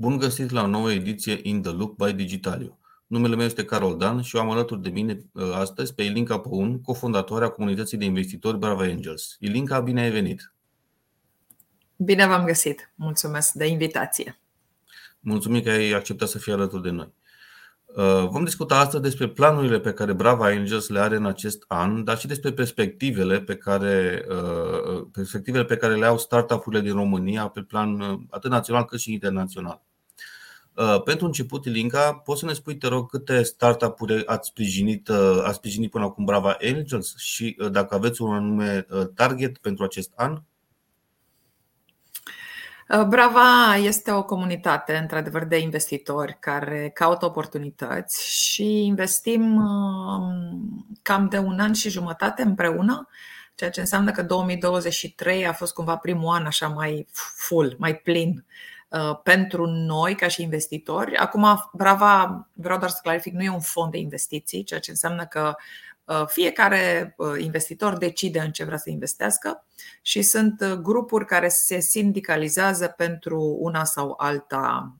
Bun găsit la o nouă ediție In the Look by Digitaliu. Numele meu este Carol Dan și o am alături de mine uh, astăzi pe Ilinca Păun, cofondatoarea comunității de investitori Brava Angels. Ilinca, bine ai venit! Bine v-am găsit! Mulțumesc de invitație! Mulțumim că ai acceptat să fii alături de noi. Uh, vom discuta astăzi despre planurile pe care Brava Angels le are în acest an, dar și despre perspectivele pe care, uh, perspectivele pe care le au startup-urile din România pe plan atât național cât și internațional. Uh, pentru început, Ilinca, poți să ne spui, te rog, câte startup-uri ați sprijinit, uh, ați sprijinit până acum Brava Angels și uh, dacă aveți un anume target pentru acest an? Brava este o comunitate, într-adevăr, de investitori care caută oportunități și investim um, cam de un an și jumătate împreună, ceea ce înseamnă că 2023 a fost cumva primul an așa mai full, mai plin Uh, pentru noi ca și investitori. Acum, Brava, vreau doar să clarific, nu e un fond de investiții, ceea ce înseamnă că uh, fiecare uh, investitor decide în ce vrea să investească și sunt grupuri care se sindicalizează pentru una sau alta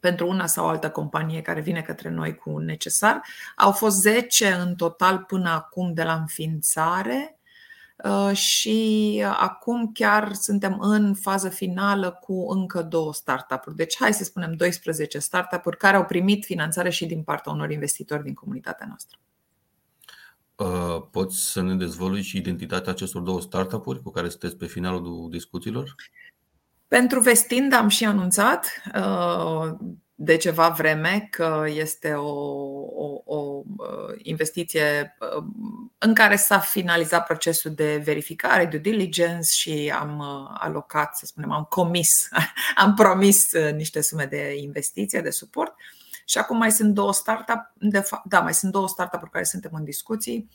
pentru una sau altă companie care vine către noi cu necesar. Au fost 10 în total până acum de la înființare Uh, și acum chiar suntem în fază finală cu încă două startup-uri. Deci hai să spunem 12 startup-uri care au primit finanțare și din partea unor investitori din comunitatea noastră. Uh, poți să ne dezvolui și identitatea acestor două startup-uri cu care sunteți pe finalul discuțiilor? Pentru Vestind am și anunțat. Uh, de ceva vreme că este o, o, o uh, investiție uh, în care s-a finalizat procesul de verificare, due diligence și am uh, alocat, să spunem, am comis, am promis niște sume de investiție, de suport. Și acum mai sunt două startup, de fapt, da, mai sunt două startup-uri care suntem în discuții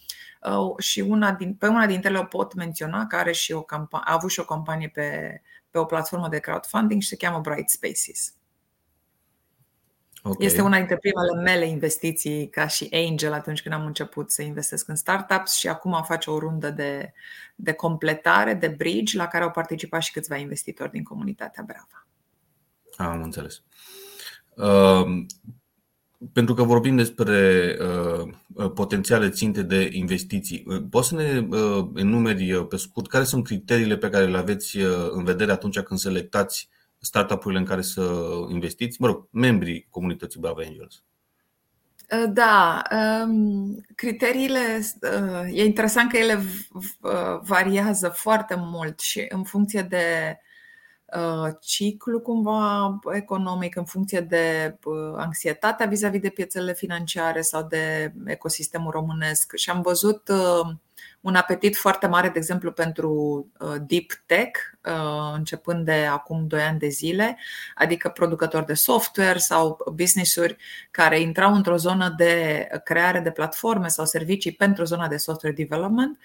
și una din, pe una dintre ele o pot menționa, care și o campa- a avut și o campanie pe, pe o platformă de crowdfunding și se cheamă Bright Spaces. Okay. Este una dintre primele mele investiții ca și angel atunci când am început să investesc în startups și acum face o rundă de, de completare, de bridge, la care au participat și câțiva investitori din comunitatea Brava. Am înțeles. Uh, pentru că vorbim despre uh, potențiale ținte de investiții, uh, poți să ne uh, enumeri uh, pe scurt care sunt criteriile pe care le aveți uh, în vedere atunci când selectați uh, startup-urile în care să investiți, mă rog, membrii comunității Brava Angels? Uh, da, um, criteriile, uh, e interesant că ele uh, variază foarte mult și în funcție de ciclu cumva economic, în funcție de anxietatea vis-a-vis de piețele financiare sau de ecosistemul românesc. Și am văzut un apetit foarte mare, de exemplu, pentru uh, deep tech, uh, începând de acum 2 ani de zile, adică producători de software sau business-uri care intrau într-o zonă de creare de platforme sau servicii pentru zona de software development,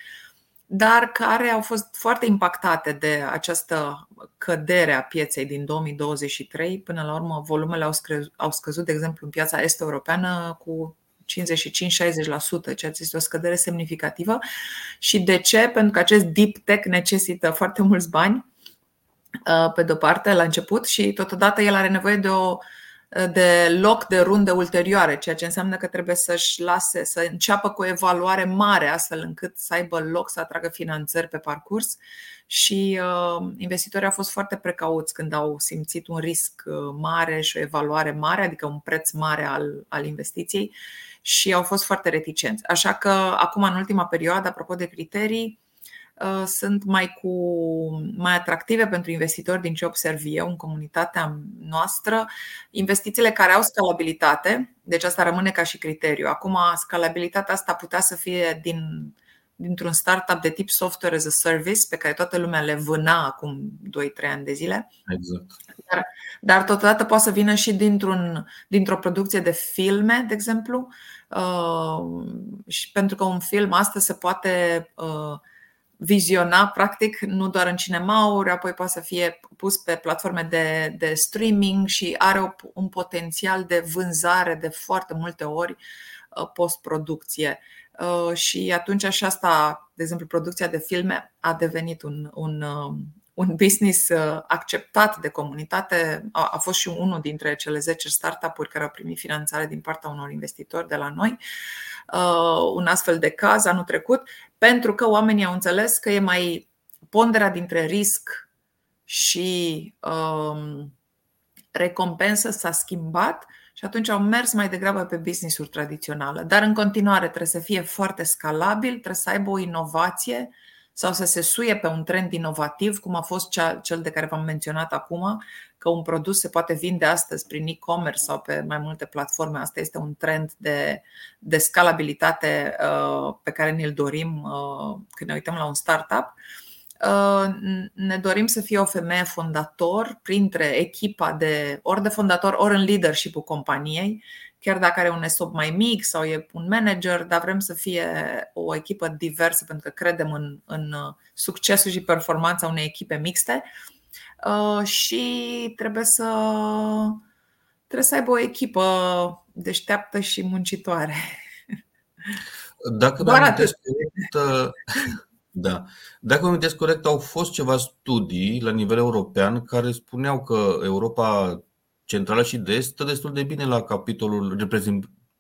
dar care au fost foarte impactate de această cădere a pieței din 2023. Până la urmă, volumele au scăzut, de exemplu, în piața est-europeană cu 55-60%, ceea ce este o scădere semnificativă. Și de ce? Pentru că acest deep tech necesită foarte mulți bani, uh, pe de-o parte, la început, și totodată el are nevoie de o de loc de runde ulterioare, ceea ce înseamnă că trebuie să-și lase, să înceapă cu o evaluare mare, astfel încât să aibă loc să atragă finanțări pe parcurs. Și uh, investitorii au fost foarte precauți când au simțit un risc uh, mare și o evaluare mare, adică un preț mare al, al investiției și au fost foarte reticenți. Așa că acum, în ultima perioadă, apropo de criterii, uh, sunt mai, cu, mai atractive pentru investitori din ce observ eu în comunitatea noastră. Investițiile care au scalabilitate, deci asta rămâne ca și criteriu. Acum, scalabilitatea asta putea să fie din dintr-un startup de tip software as a service pe care toată lumea le vâna acum 2-3 ani de zile. Exact. Dar, dar totodată poate să vină și dintr-un, dintr-o producție de filme, de exemplu, uh, și pentru că un film astăzi se poate uh, viziona practic nu doar în cinemauri, apoi poate să fie pus pe platforme de, de streaming și are un potențial de vânzare de foarte multe ori uh, post-producție. Uh, și atunci și asta, de exemplu, producția de filme a devenit un, un, uh, un business acceptat de comunitate. A fost și unul dintre cele 10 startup-uri care au primit finanțare din partea unor investitori de la noi. Un astfel de caz anul trecut, pentru că oamenii au înțeles că e mai ponderea dintre risc și um, recompensă s-a schimbat și atunci au mers mai degrabă pe business-uri tradiționale. Dar în continuare trebuie să fie foarte scalabil, trebuie să aibă o inovație sau să se suie pe un trend inovativ, cum a fost cel de care v-am menționat acum, că un produs se poate vinde astăzi prin e-commerce sau pe mai multe platforme. Asta este un trend de, de scalabilitate uh, pe care ne-l dorim uh, când ne uităm la un startup. Uh, ne dorim să fie o femeie fondator printre echipa de ori de fondator, ori în leadership-ul companiei, chiar dacă are un ESOP mai mic sau e un manager, dar vrem să fie o echipă diversă pentru că credem în, în succesul și performanța unei echipe mixte uh, și trebuie să, trebuie să aibă o echipă deșteaptă și muncitoare. Dacă Doar atât. Da. Dacă mă amintesc corect, au fost ceva studii la nivel european care spuneau că Europa Centrală și de Est stă destul de bine la capitolul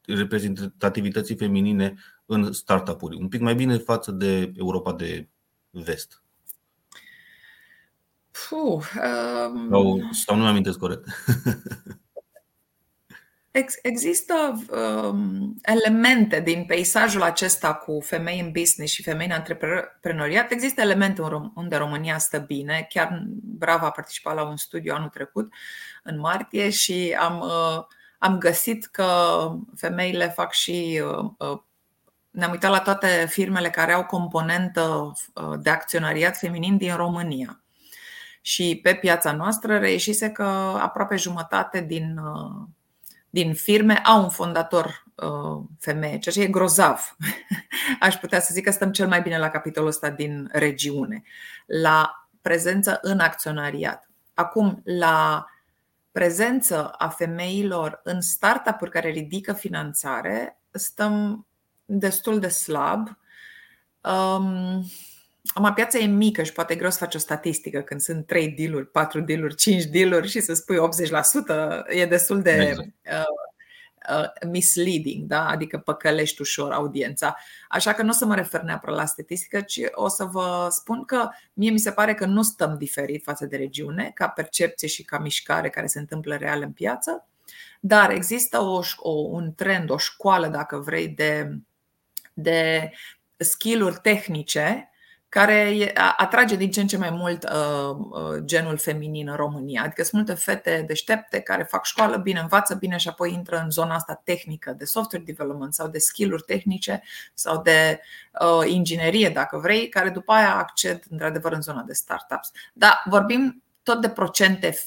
reprezentativității feminine în startup-uri. Un pic mai bine față de Europa de Vest. Puh, um... sau, sau nu mi amintesc corect. Există um, elemente din peisajul acesta cu femei în business și femei în antreprenoriat. Există elemente unde România stă bine. Chiar Brava a participat la un studiu anul trecut, în martie, și am, uh, am găsit că femeile fac și. Uh, uh, ne-am uitat la toate firmele care au componentă uh, de acționariat feminin din România. Și pe piața noastră reieșise că aproape jumătate din uh, din firme au un fondator uh, femeie, ceea ce e grozav. Aș putea să zic că stăm cel mai bine la capitolul ăsta din regiune, la prezență în acționariat. Acum, la prezență a femeilor în startup-uri care ridică finanțare, stăm destul de slab. Um, Acum, piața e mică și poate e greu să faci o statistică când sunt 3 dealuri, 4 dealuri, 5 dealuri și să spui 80%, e destul de exact. uh, uh, misleading, da? adică păcălești ușor audiența. Așa că nu o să mă refer neapărat la statistică, ci o să vă spun că mie mi se pare că nu stăm diferit față de regiune, ca percepție și ca mișcare care se întâmplă real în piață, dar există o, o, un trend, o școală, dacă vrei, de, de skill-uri tehnice care atrage din ce în ce mai mult uh, uh, genul feminin în România. Adică sunt multe fete deștepte care fac școală bine, învață bine și apoi intră în zona asta tehnică de software development sau de skill-uri tehnice sau de uh, inginerie, dacă vrei, care după aia acced într-adevăr în zona de startups. Dar vorbim tot de procente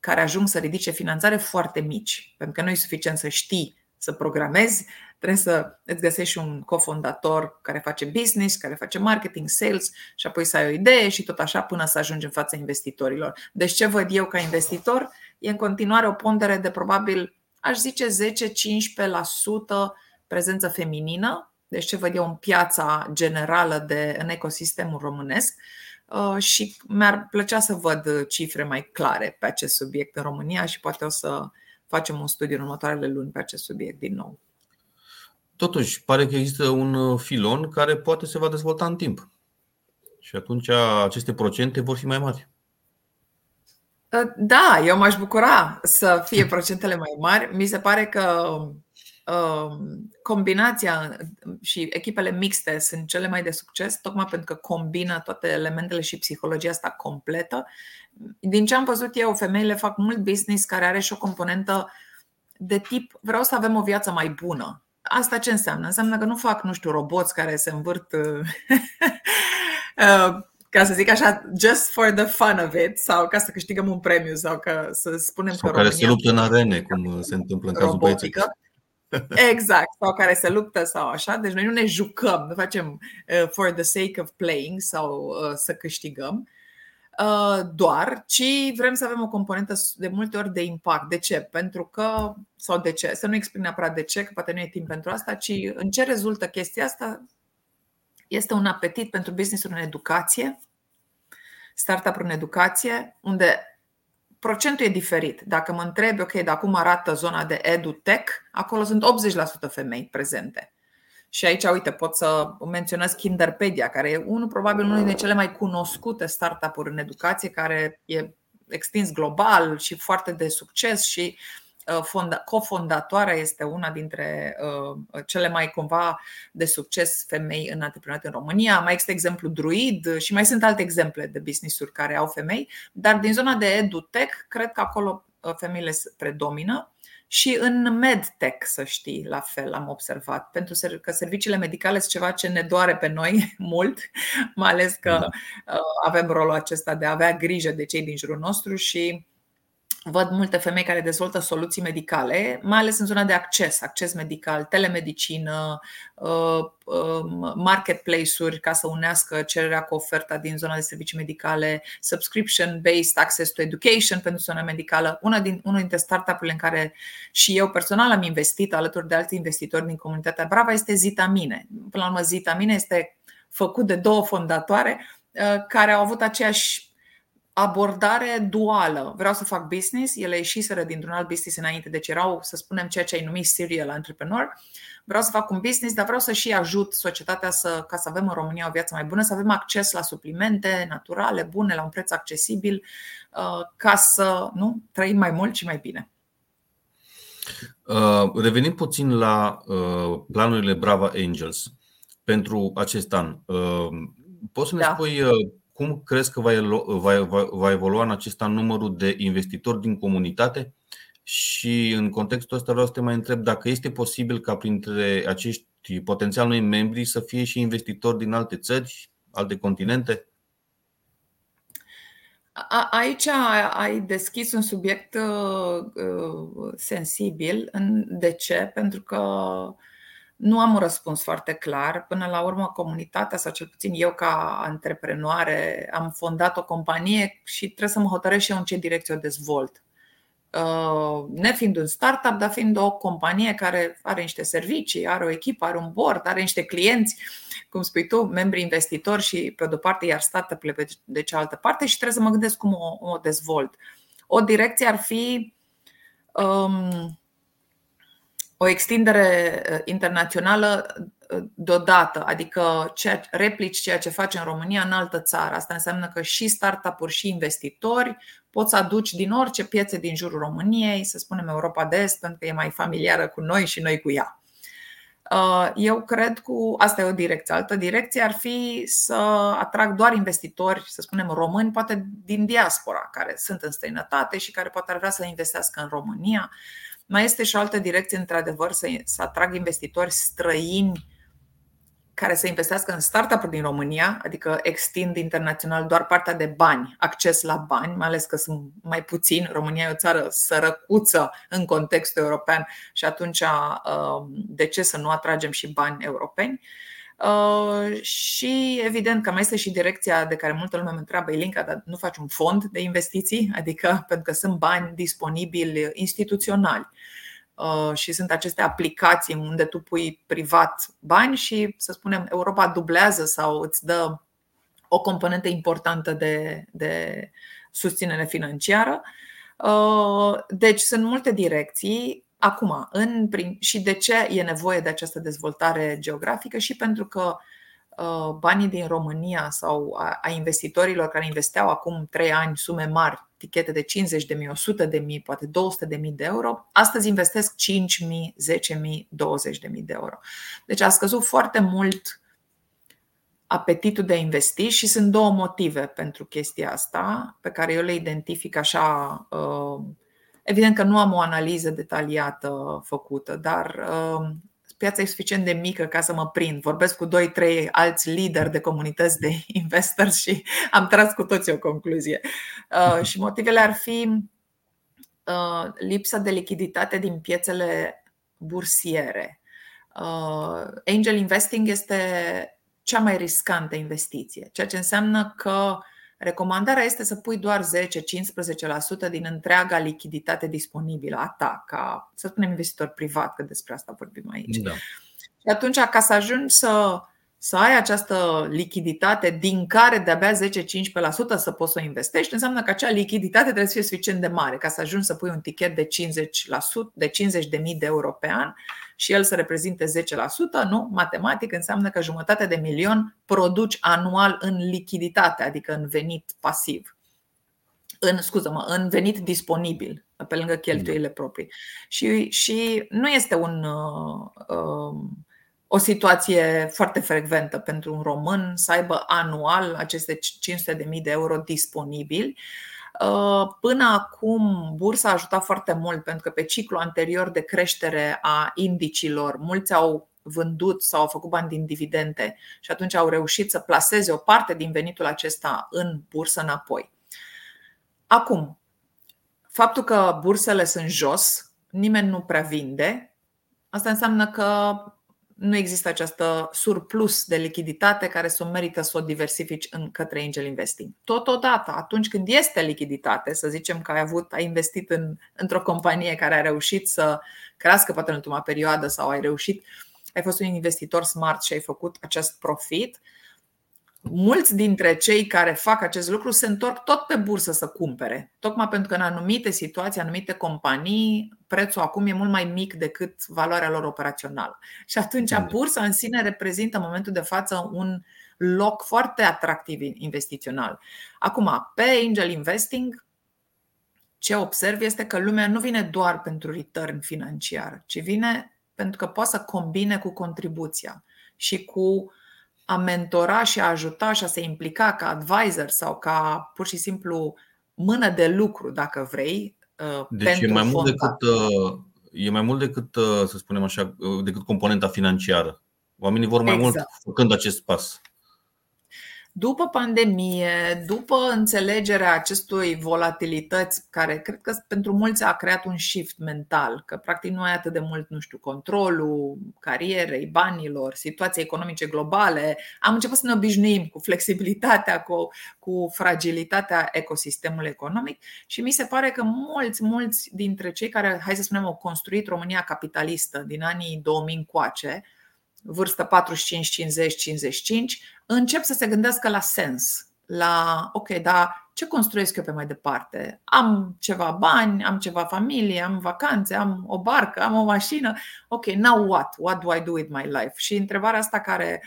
care ajung să ridice finanțare foarte mici, pentru că nu e suficient să știi să programezi, trebuie să îți găsești un cofondator care face business, care face marketing, sales și apoi să ai o idee și tot așa până să ajungi în fața investitorilor. Deci ce văd eu ca investitor e în continuare o pondere de probabil, aș zice 10-15% prezență feminină, deci ce văd eu în piața generală de, în ecosistemul românesc uh, și mi-ar plăcea să văd cifre mai clare pe acest subiect în România și poate o să facem un studiu în următoarele luni pe acest subiect din nou. Totuși, pare că există un uh, filon care poate se va dezvolta în timp. Și atunci aceste procente vor fi mai mari. Uh, da, eu m-aș bucura să fie procentele mai mari. Mi se pare că um, combinația și echipele mixte sunt cele mai de succes, tocmai pentru că combină toate elementele și psihologia asta completă. Din ce am văzut eu, femeile fac mult business care are și o componentă de tip vreau să avem o viață mai bună. Asta ce înseamnă? Înseamnă că nu fac, nu știu, roboți care se învârt uh, uh, ca să zic așa, just for the fun of it sau ca să câștigăm un premiu sau ca să spunem sau că care România se luptă în arene, cum se întâmplă în cazul băieților. Exact, sau care se luptă sau așa. Deci noi nu ne jucăm, nu facem uh, for the sake of playing sau uh, să câștigăm uh, doar, ci vrem să avem o componentă de multe ori de impact. De ce? Pentru că, sau de ce? Să nu exprim neapărat de ce, că poate nu e timp pentru asta, ci în ce rezultă chestia asta? Este un apetit pentru business în educație startup în educație, unde procentul e diferit. Dacă mă întrebi, ok, de acum arată zona de edutech, acolo sunt 80% femei prezente. Și aici, uite, pot să menționez Kinderpedia, care e unul, probabil unul dintre cele mai cunoscute startup-uri în educație, care e extins global și foarte de succes și uh, cofondatoarea este una dintre uh, cele mai cumva de succes femei în antreprenoriat în România. Mai există exemplu Druid și mai sunt alte exemple de business-uri care au femei, dar din zona de edutech, cred că acolo uh, femeile predomină. Și în medtech, să știi, la fel am observat, pentru că serviciile medicale sunt ceva ce ne doare pe noi mult, mai ales că da. Uh, avem rolul acesta de a avea grijă de cei din jurul nostru și văd multe femei care dezvoltă soluții medicale, mai ales în zona de acces, acces medical, telemedicină, uh, um, marketplace-uri ca să unească cererea cu oferta din zona de servicii medicale, subscription-based access to education pentru zona medicală. Una din, unul dintre startup-urile în care și eu personal am investit alături de alți investitori din comunitatea Brava este Zitamine. Până la urmă, Zitamine este făcut de două fondatoare uh, care au avut aceeași abordare duală. Vreau să fac business, ele ieșiseră dintr-un alt business înainte, deci erau, să spunem, ceea ce ai numit serial entrepreneur. Vreau să fac un business, dar vreau să și ajut societatea să, ca să avem în România o viață mai bună, să avem acces la suplimente naturale, bune, la un preț accesibil, uh, ca să nu trăim mai mult și mai bine. Uh, revenim puțin la uh, planurile Brava Angels pentru acest an. Uh, poți să ne da. spui uh, cum crezi că va, va, va, va evolua în acest an numărul de investitori din comunitate? Și în contextul ăsta vreau să te mai întreb dacă este posibil ca printre acești potențial noi membri să fie și investitori din alte țări, alte continente? Aici ai deschis un subiect uh, uh, sensibil. De ce? Pentru că nu am un răspuns foarte clar. Până la urmă, comunitatea, sau cel puțin eu ca antreprenoare, am fondat o companie și trebuie să mă hotărăsc și eu în ce direcție o dezvolt. Uh, nefiind un startup, dar fiind o companie care are niște servicii, are o echipă, are un board, are niște clienți, cum spui tu, membri investitori și pe de-o parte, iar startup-urile pe de cealaltă parte și trebuie să mă gândesc cum o, o dezvolt. O direcție ar fi um, o extindere uh, internațională uh, deodată, adică ceea, replici ceea ce face în România în altă țară. Asta înseamnă că și startup-uri și investitori poți să aduci din orice piețe din jurul României, să spunem Europa de Est, pentru că e mai familiară cu noi și noi cu ea. Uh, eu cred că asta e o direcție. Altă direcție ar fi să atrag doar investitori, să spunem români, poate din diaspora, care sunt în străinătate și care poate ar vrea să investească în România. Mai este și o altă direcție, într-adevăr, să, să atrag investitori străini care să investească în startup-uri din România, adică extind internațional doar partea de bani, acces la bani, mai ales că sunt mai puțini. România e o țară sărăcuță în contextul european și atunci uh, de ce să nu atragem și bani europeni? Uh, și evident că mai este și direcția de care multă lume mă întreabă, Ilinca, dar nu faci un fond de investiții? Adică pentru că sunt bani disponibili instituționali uh, și sunt aceste aplicații unde tu pui privat bani și, să spunem, Europa dublează sau îți dă o componentă importantă de, de susținere financiară. Uh, deci sunt multe direcții. Acum, în prim, și de ce e nevoie de această dezvoltare geografică? Și pentru că uh, banii din România sau a investitorilor care investeau acum 3 ani sume mari, tichete de 50 de mii, 100 de mii, poate 200 de mii de euro, astăzi investesc 5 mii, 10 mii, 20 de mii de euro. Deci a scăzut foarte mult apetitul de a investi și sunt două motive pentru chestia asta pe care eu le identific așa uh, Evident că nu am o analiză detaliată făcută, dar um, piața e suficient de mică ca să mă prind. Vorbesc cu doi, trei alți lideri de comunități de investors și am tras cu toții o concluzie. Uh, și motivele ar fi uh, lipsa de lichiditate din piețele bursiere. Uh, angel investing este cea mai riscantă investiție, ceea ce înseamnă că Recomandarea este să pui doar 10-15% din întreaga lichiditate disponibilă a ta, ca să spunem investitor privat, că despre asta vorbim aici. Da. Și atunci, ca să ajungi să, să ai această lichiditate din care de-abia 10-15% să poți să o investești, înseamnă că acea lichiditate trebuie să fie suficient de mare ca să ajungi să pui un tichet de 50%, de 50.000 de euro pe an și el să reprezinte 10%, nu? Matematic înseamnă că jumătate de milion produci anual în lichiditate, adică în venit pasiv. În, scuză-mă, în venit disponibil, pe lângă cheltuielile proprii. Și, și nu este un uh, uh, o situație foarte frecventă pentru un român să aibă anual aceste 500.000 de euro disponibili. Uh, până acum, bursa a ajutat foarte mult pentru că pe ciclu anterior de creștere a indicilor, mulți au vândut sau au făcut bani din dividende și atunci au reușit să placeze o parte din venitul acesta în bursă înapoi. Acum, faptul că bursele sunt jos, nimeni nu prea vinde, asta înseamnă că nu există această surplus de lichiditate care să o merită să o diversifici în către angel investing. Totodată, atunci când este lichiditate, să zicem că ai avut, ai investit în, într-o companie care a reușit să crească poate în ultima perioadă sau ai reușit, ai fost un investitor smart și ai făcut acest profit, mulți dintre cei care fac acest lucru se întorc tot pe bursă să cumpere, tocmai pentru că în anumite situații, anumite companii, prețul acum e mult mai mic decât valoarea lor operațională. Și atunci mm. bursa în sine reprezintă în momentul de față un loc foarte atractiv investițional. Acum, pe angel investing, ce observ este că lumea nu vine doar pentru return financiar, ci vine pentru că poate să combine cu contribuția și cu uh, a mentora și a ajuta și a se implica ca advisor sau ca pur și simplu mână de lucru, dacă vrei. Uh, deci pentru e mai mult decât, uh, e mai mult decât, uh, să spunem așa, decât componenta financiară. Oamenii vor mai exact. mult făcând acest pas. După pandemie, după înțelegerea acestui volatilități, care cred că pentru mulți a creat un shift mental, că practic nu ai atât de mult, nu știu, controlul carierei, banilor, situației economice globale, am început să ne obișnuim cu flexibilitatea, cu, cu fragilitatea ecosistemului economic și mi se pare că mulți, mulți dintre cei care, hai să spunem, au construit România capitalistă din anii 2000 încoace, vârstă 45, 50, 55, încep să se gândească la sens, la, ok, dar ce construiesc eu pe mai departe? Am ceva bani, am ceva familie, am vacanțe, am o barcă, am o mașină. Ok, now what? What do I do with my life? Și întrebarea asta care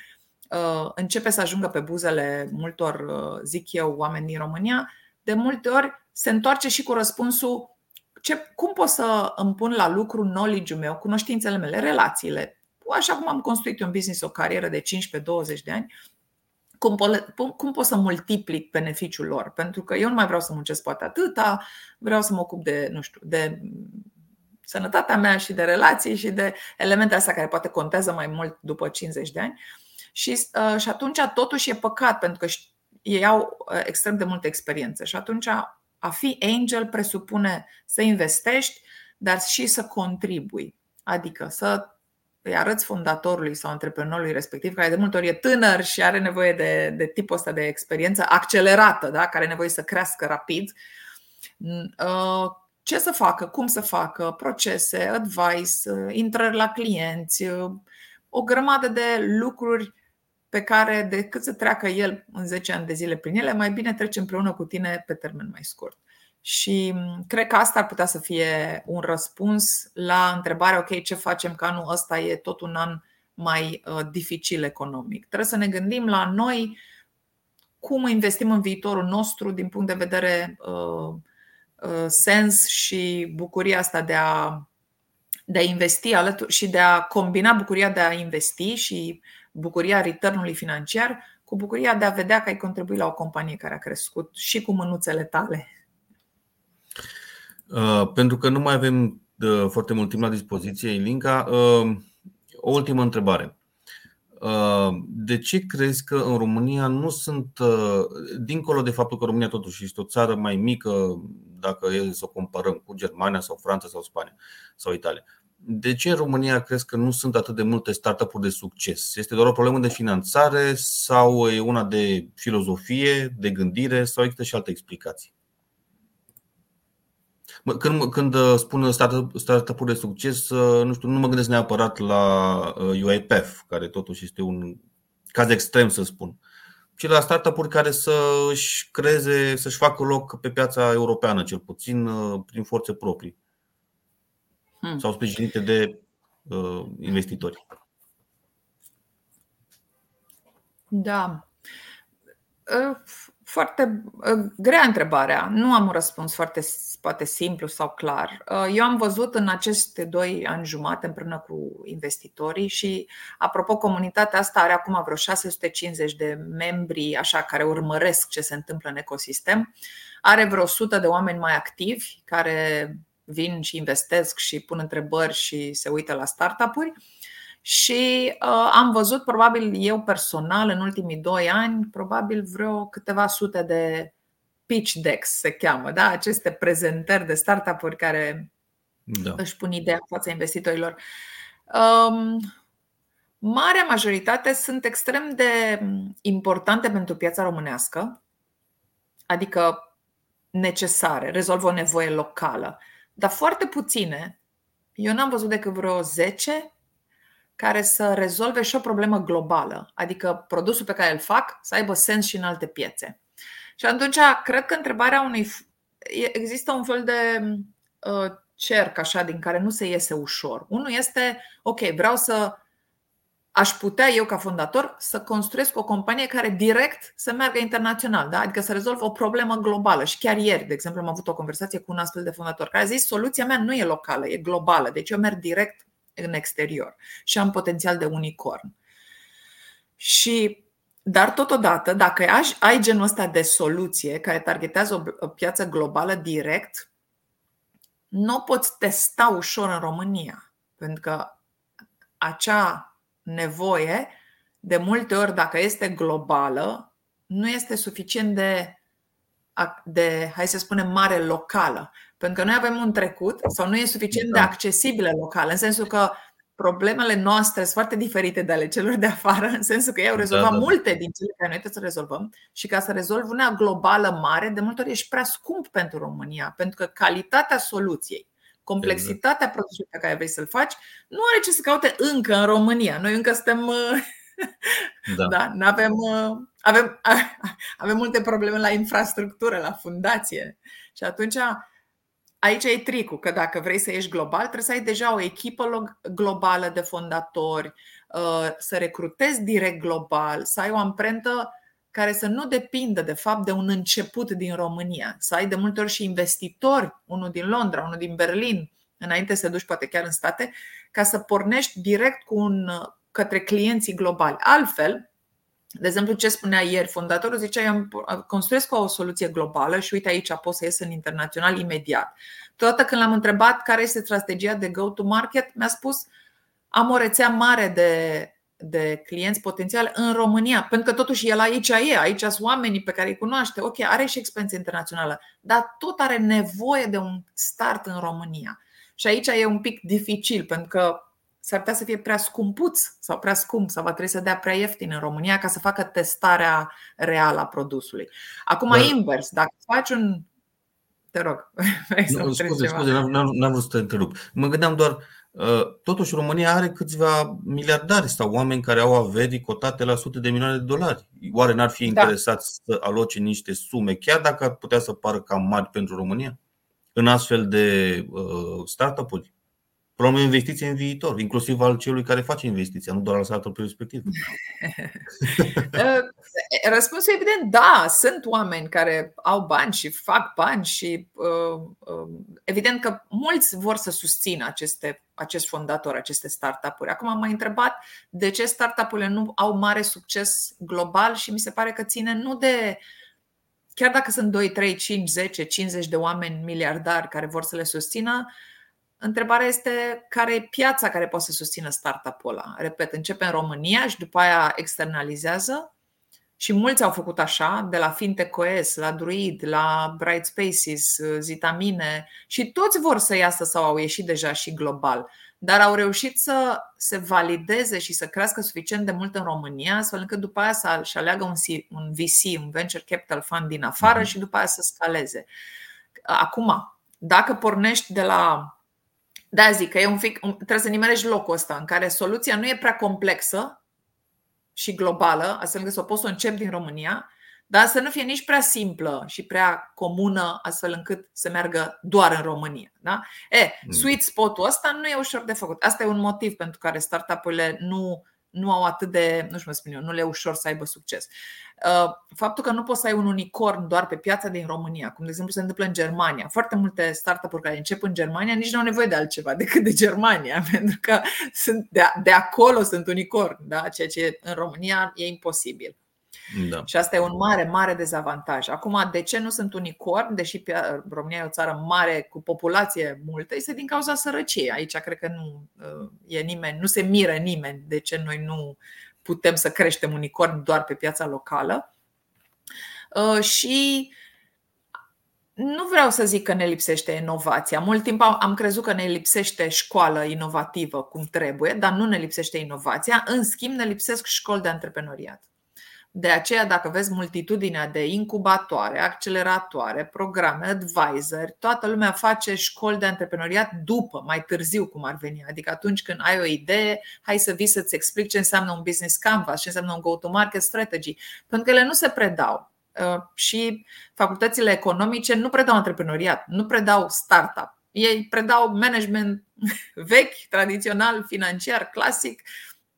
uh, începe să ajungă pe buzele multor, uh, zic eu, oameni din România, de multe ori se întoarce și cu răspunsul ce, cum pot să îmi pun la lucru knowledge-ul meu, cunoștințele mele, relațiile, așa cum am construit un business, o carieră de 15-20 de ani, cum, po- cum pot să multiplic beneficiul lor? Pentru că eu nu mai vreau să muncesc poate atâta, vreau să mă ocup de, nu știu, de sănătatea mea și de relații și de elemente astea care poate contează mai mult după 50 de ani. Și, uh, și atunci totuși e păcat pentru că ei au uh, extrem de multă experiență și atunci a fi angel presupune să investești, dar și să contribui. Adică să îi arăți fondatorului sau antreprenorului respectiv, care de multe ori e tânăr și are nevoie de, de tipul ăsta de experiență accelerată, da? care are nevoie să crească rapid, uh, ce să facă, cum să facă, procese, advice, uh, intrări la clienți, uh, o grămadă de lucruri pe care decât să treacă el în 10 ani de zile prin ele, mai bine trece împreună cu tine pe termen mai scurt. Și mm, cred că asta ar putea să fie un răspuns la întrebarea, ok, ce facem că anul ăsta e tot un an mai uh, dificil economic. Trebuie să ne gândim la noi cum investim în viitorul nostru din punct de vedere uh, uh, sens și bucuria asta de a, de a investi alături și de a combina bucuria de a investi și bucuria returnului financiar cu bucuria de a vedea că ai contribuit la o companie care a crescut și cu mânuțele tale. Uh, pentru că nu mai avem uh, foarte mult timp la dispoziție, Ilinca, uh, o ultimă întrebare. De ce crezi că în România nu sunt, dincolo de faptul că România totuși este o țară mai mică, dacă e să o comparăm cu Germania sau Franța sau Spania sau Italia, de ce în România crezi că nu sunt atât de multe startup-uri de succes? Este doar o problemă de finanțare sau e una de filozofie, de gândire sau există și alte explicații? Când, când uh, spun startup-uri de succes, uh, nu știu, nu mă gândesc neapărat la UiPath, uh, care totuși este un caz extrem să spun, ci la startup-uri care să-și creeze, să-și facă loc pe piața europeană, cel puțin prin forțe proprii hmm. sau sprijinite de uh, investitori. Da. Ă, foarte ă, grea întrebarea. Nu am un răspuns foarte poate simplu sau clar. Ă, eu am văzut în aceste doi ani jumate împreună cu investitorii și, apropo, comunitatea asta are acum vreo 650 de membri așa care urmăresc ce se întâmplă în ecosistem. Are vreo 100 de oameni mai activi care vin și investesc și pun întrebări și se uită la startup-uri și uh, am văzut, probabil eu personal, în ultimii doi ani, probabil vreo câteva sute de pitch decks se cheamă, da? aceste prezentări de startup-uri care da. își pun ideea în fața investitorilor. Um, marea majoritate sunt extrem de importante pentru piața românească, adică necesare, rezolvă o nevoie locală, dar foarte puține. Eu n-am văzut decât vreo 10 care să rezolve și o problemă globală, adică produsul pe care îl fac să aibă sens și în alte piețe. Și atunci, cred că întrebarea unui. Există un fel de uh, cerc așa din care nu se iese ușor. Unul este, ok, vreau să aș putea eu ca fondator să construiesc o companie care direct să meargă internațional, da? adică să rezolv o problemă globală. Și chiar ieri, de exemplu, am avut o conversație cu un astfel de fondator care a zis soluția mea nu e locală, e globală, deci eu merg direct în exterior și am potențial de unicorn. Și dar totodată, dacă ai genul ăsta de soluție care targetează o piață globală direct, nu o poți testa ușor în România. Pentru că acea nevoie, de multe ori, dacă este globală, nu este suficient de, de hai să spunem, mare locală. Pentru că noi avem un trecut sau nu e suficient de da. accesibile local, în sensul că problemele noastre sunt foarte diferite de ale celor de afară, în sensul că ei au da, rezolvat da, da, multe din cele care noi trebuie să rezolvăm și ca să rezolvi una globală mare, de multe ori ești prea scump pentru România, pentru că calitatea soluției, complexitatea exact. produsului pe care vrei să-l faci, nu are ce să caute încă în România. Noi încă suntem da. da avem avem, avem multe probleme la infrastructură, la fundație. Și atunci Aici e tricul, că dacă vrei să ieși global, trebuie să ai deja o echipă globală de fondatori, uh, să recrutezi direct global, să ai o amprentă care să nu depindă de fapt de un început din România, să ai de multe ori și investitori, unul din Londra, unul din Berlin, înainte să duci poate chiar în state, ca să pornești direct cu un, către clienții globali. Altfel, de exemplu, ce spunea ieri fondatorul, zicea, eu construiesc o soluție globală și uite aici pot să ies în internațional imediat. Toată când l-am întrebat care este strategia de go-to-market, mi-a spus, am o rețea mare de, de clienți potențiali în România, pentru că totuși el aici e, aici sunt oamenii pe care îi cunoaște, ok, are și experiență internațională, dar tot are nevoie de un start în România. Și aici e un pic dificil, pentru că s-ar putea să fie prea scumpuț sau prea scump sau va trebui să dea prea ieftin în România ca să facă testarea reală a produsului. Acum, Dar... invers, dacă faci un. Te rog. Nu, scuze, scuze, n-am, n-am vrut să te întrerup. Mă gândeam doar, uh, totuși România are câțiva miliardari sau oameni care au averi cotate la sute de milioane de dolari. Oare n-ar fi da. interesați să aloce niște sume, chiar dacă ar putea să pară cam mari pentru România, în astfel de uh, startup-uri? Problema investiție în viitor, inclusiv al celui care face investiția, nu doar al startup respectiv. Răspunsul e evident, da, sunt oameni care au bani și fac bani și uh, uh, evident că mulți vor să susțină aceste, acest fondator, aceste startup-uri. Acum am mai întrebat de ce startup-urile nu au mare succes global și mi se pare că ține nu de chiar dacă sunt 2, 3, 5, 10, 50 de oameni miliardari care vor să le susțină, Întrebarea este care e piața care poate să susțină startup-ul ăla. Repet, începe în România și după aia externalizează și mulți au făcut așa, de la FintechOS, la Druid, la Bright Spaces, Zitamine și toți vor să iasă sau au ieșit deja și global, dar au reușit să se valideze și să crească suficient de mult în România, astfel încât după aia să-și aleagă un VC, un Venture Capital Fund din afară mhm. și după aia să scaleze. Acum, dacă pornești de la da, zic că e un pic, trebuie să nimerești locul ăsta în care soluția nu e prea complexă și globală, astfel încât să o poți să o încep din România, dar să nu fie nici prea simplă și prea comună, astfel încât să meargă doar în România. Da? E, mm. sweet spot-ul ăsta nu e ușor de făcut. Asta e un motiv pentru care startup-urile nu, nu au atât de, nu știu cum spun eu, nu le e ușor să aibă succes. Uh, faptul că nu poți să ai un unicorn doar pe piața din România, cum de exemplu se întâmplă în Germania. Foarte multe startup-uri care încep în Germania nici nu au nevoie de altceva decât de Germania, pentru că sunt de, de acolo sunt unicorn, da? ceea ce în România e imposibil. Da. Și asta e un mare, mare dezavantaj. Acum, de ce nu sunt unicorn, deși România e o țară mare cu populație multă, este din cauza sărăciei. Aici cred că nu uh, e nimeni, nu se miră nimeni de ce noi nu putem să creștem unicorn doar pe piața locală. Uh, și nu vreau să zic că ne lipsește inovația. Mult timp am crezut că ne lipsește școală inovativă cum trebuie, dar nu ne lipsește inovația. În schimb, ne lipsesc școli de antreprenoriat. De aceea, dacă vezi multitudinea de incubatoare, acceleratoare, programe, advisori, toată lumea face școli de antreprenoriat după, mai târziu, cum ar veni. Adică atunci când ai o idee, hai să vii să-ți explic ce înseamnă un business canvas, ce înseamnă un go-to-market strategy. Pentru că ele nu se predau. Uh, și facultățile economice nu predau antreprenoriat, nu predau startup. Ei predau management vechi, tradițional, financiar, clasic,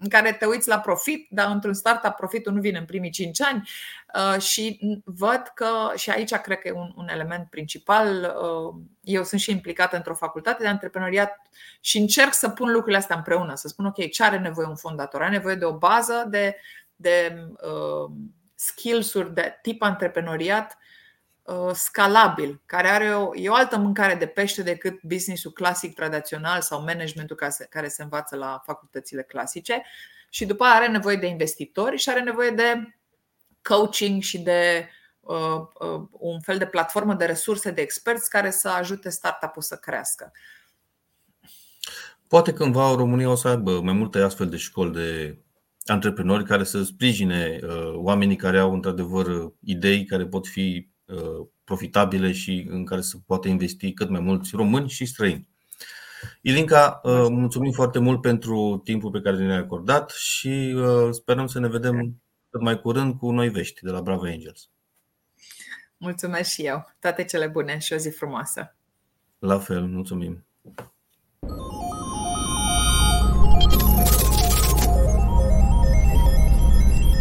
în care te uiți la profit, dar într-un startup profitul nu vine în primii 5 ani uh, și văd că, și aici cred că e un, un element principal, uh, eu sunt și implicată într-o facultate de antreprenoriat și încerc să pun lucrurile astea împreună, să spun ok, ce are nevoie un fondator? Are nevoie de o bază de, de uh, skills-uri de tip antreprenoriat Uh, scalabil, care are o, e o altă mâncare de pește decât businessul clasic tradițional sau managementul care se învață la facultățile clasice și după aia are nevoie de investitori și are nevoie de coaching și de uh, uh, un fel de platformă de resurse de experți care să ajute startup-ul să crească. Poate cândva România o să aibă mai multe astfel de școli de antreprenori care să sprijine uh, oamenii care au într-adevăr idei care pot fi Uh, profitabile și în care să poată investi cât mai mulți români și străini. Ilinca, uh, mulțumim foarte mult pentru timpul pe care ne-ai acordat și uh, sperăm să ne vedem cât mai curând cu noi vești de la Bravo Angels. Mulțumesc și eu. Toate cele bune și o zi frumoasă. La fel, mulțumim.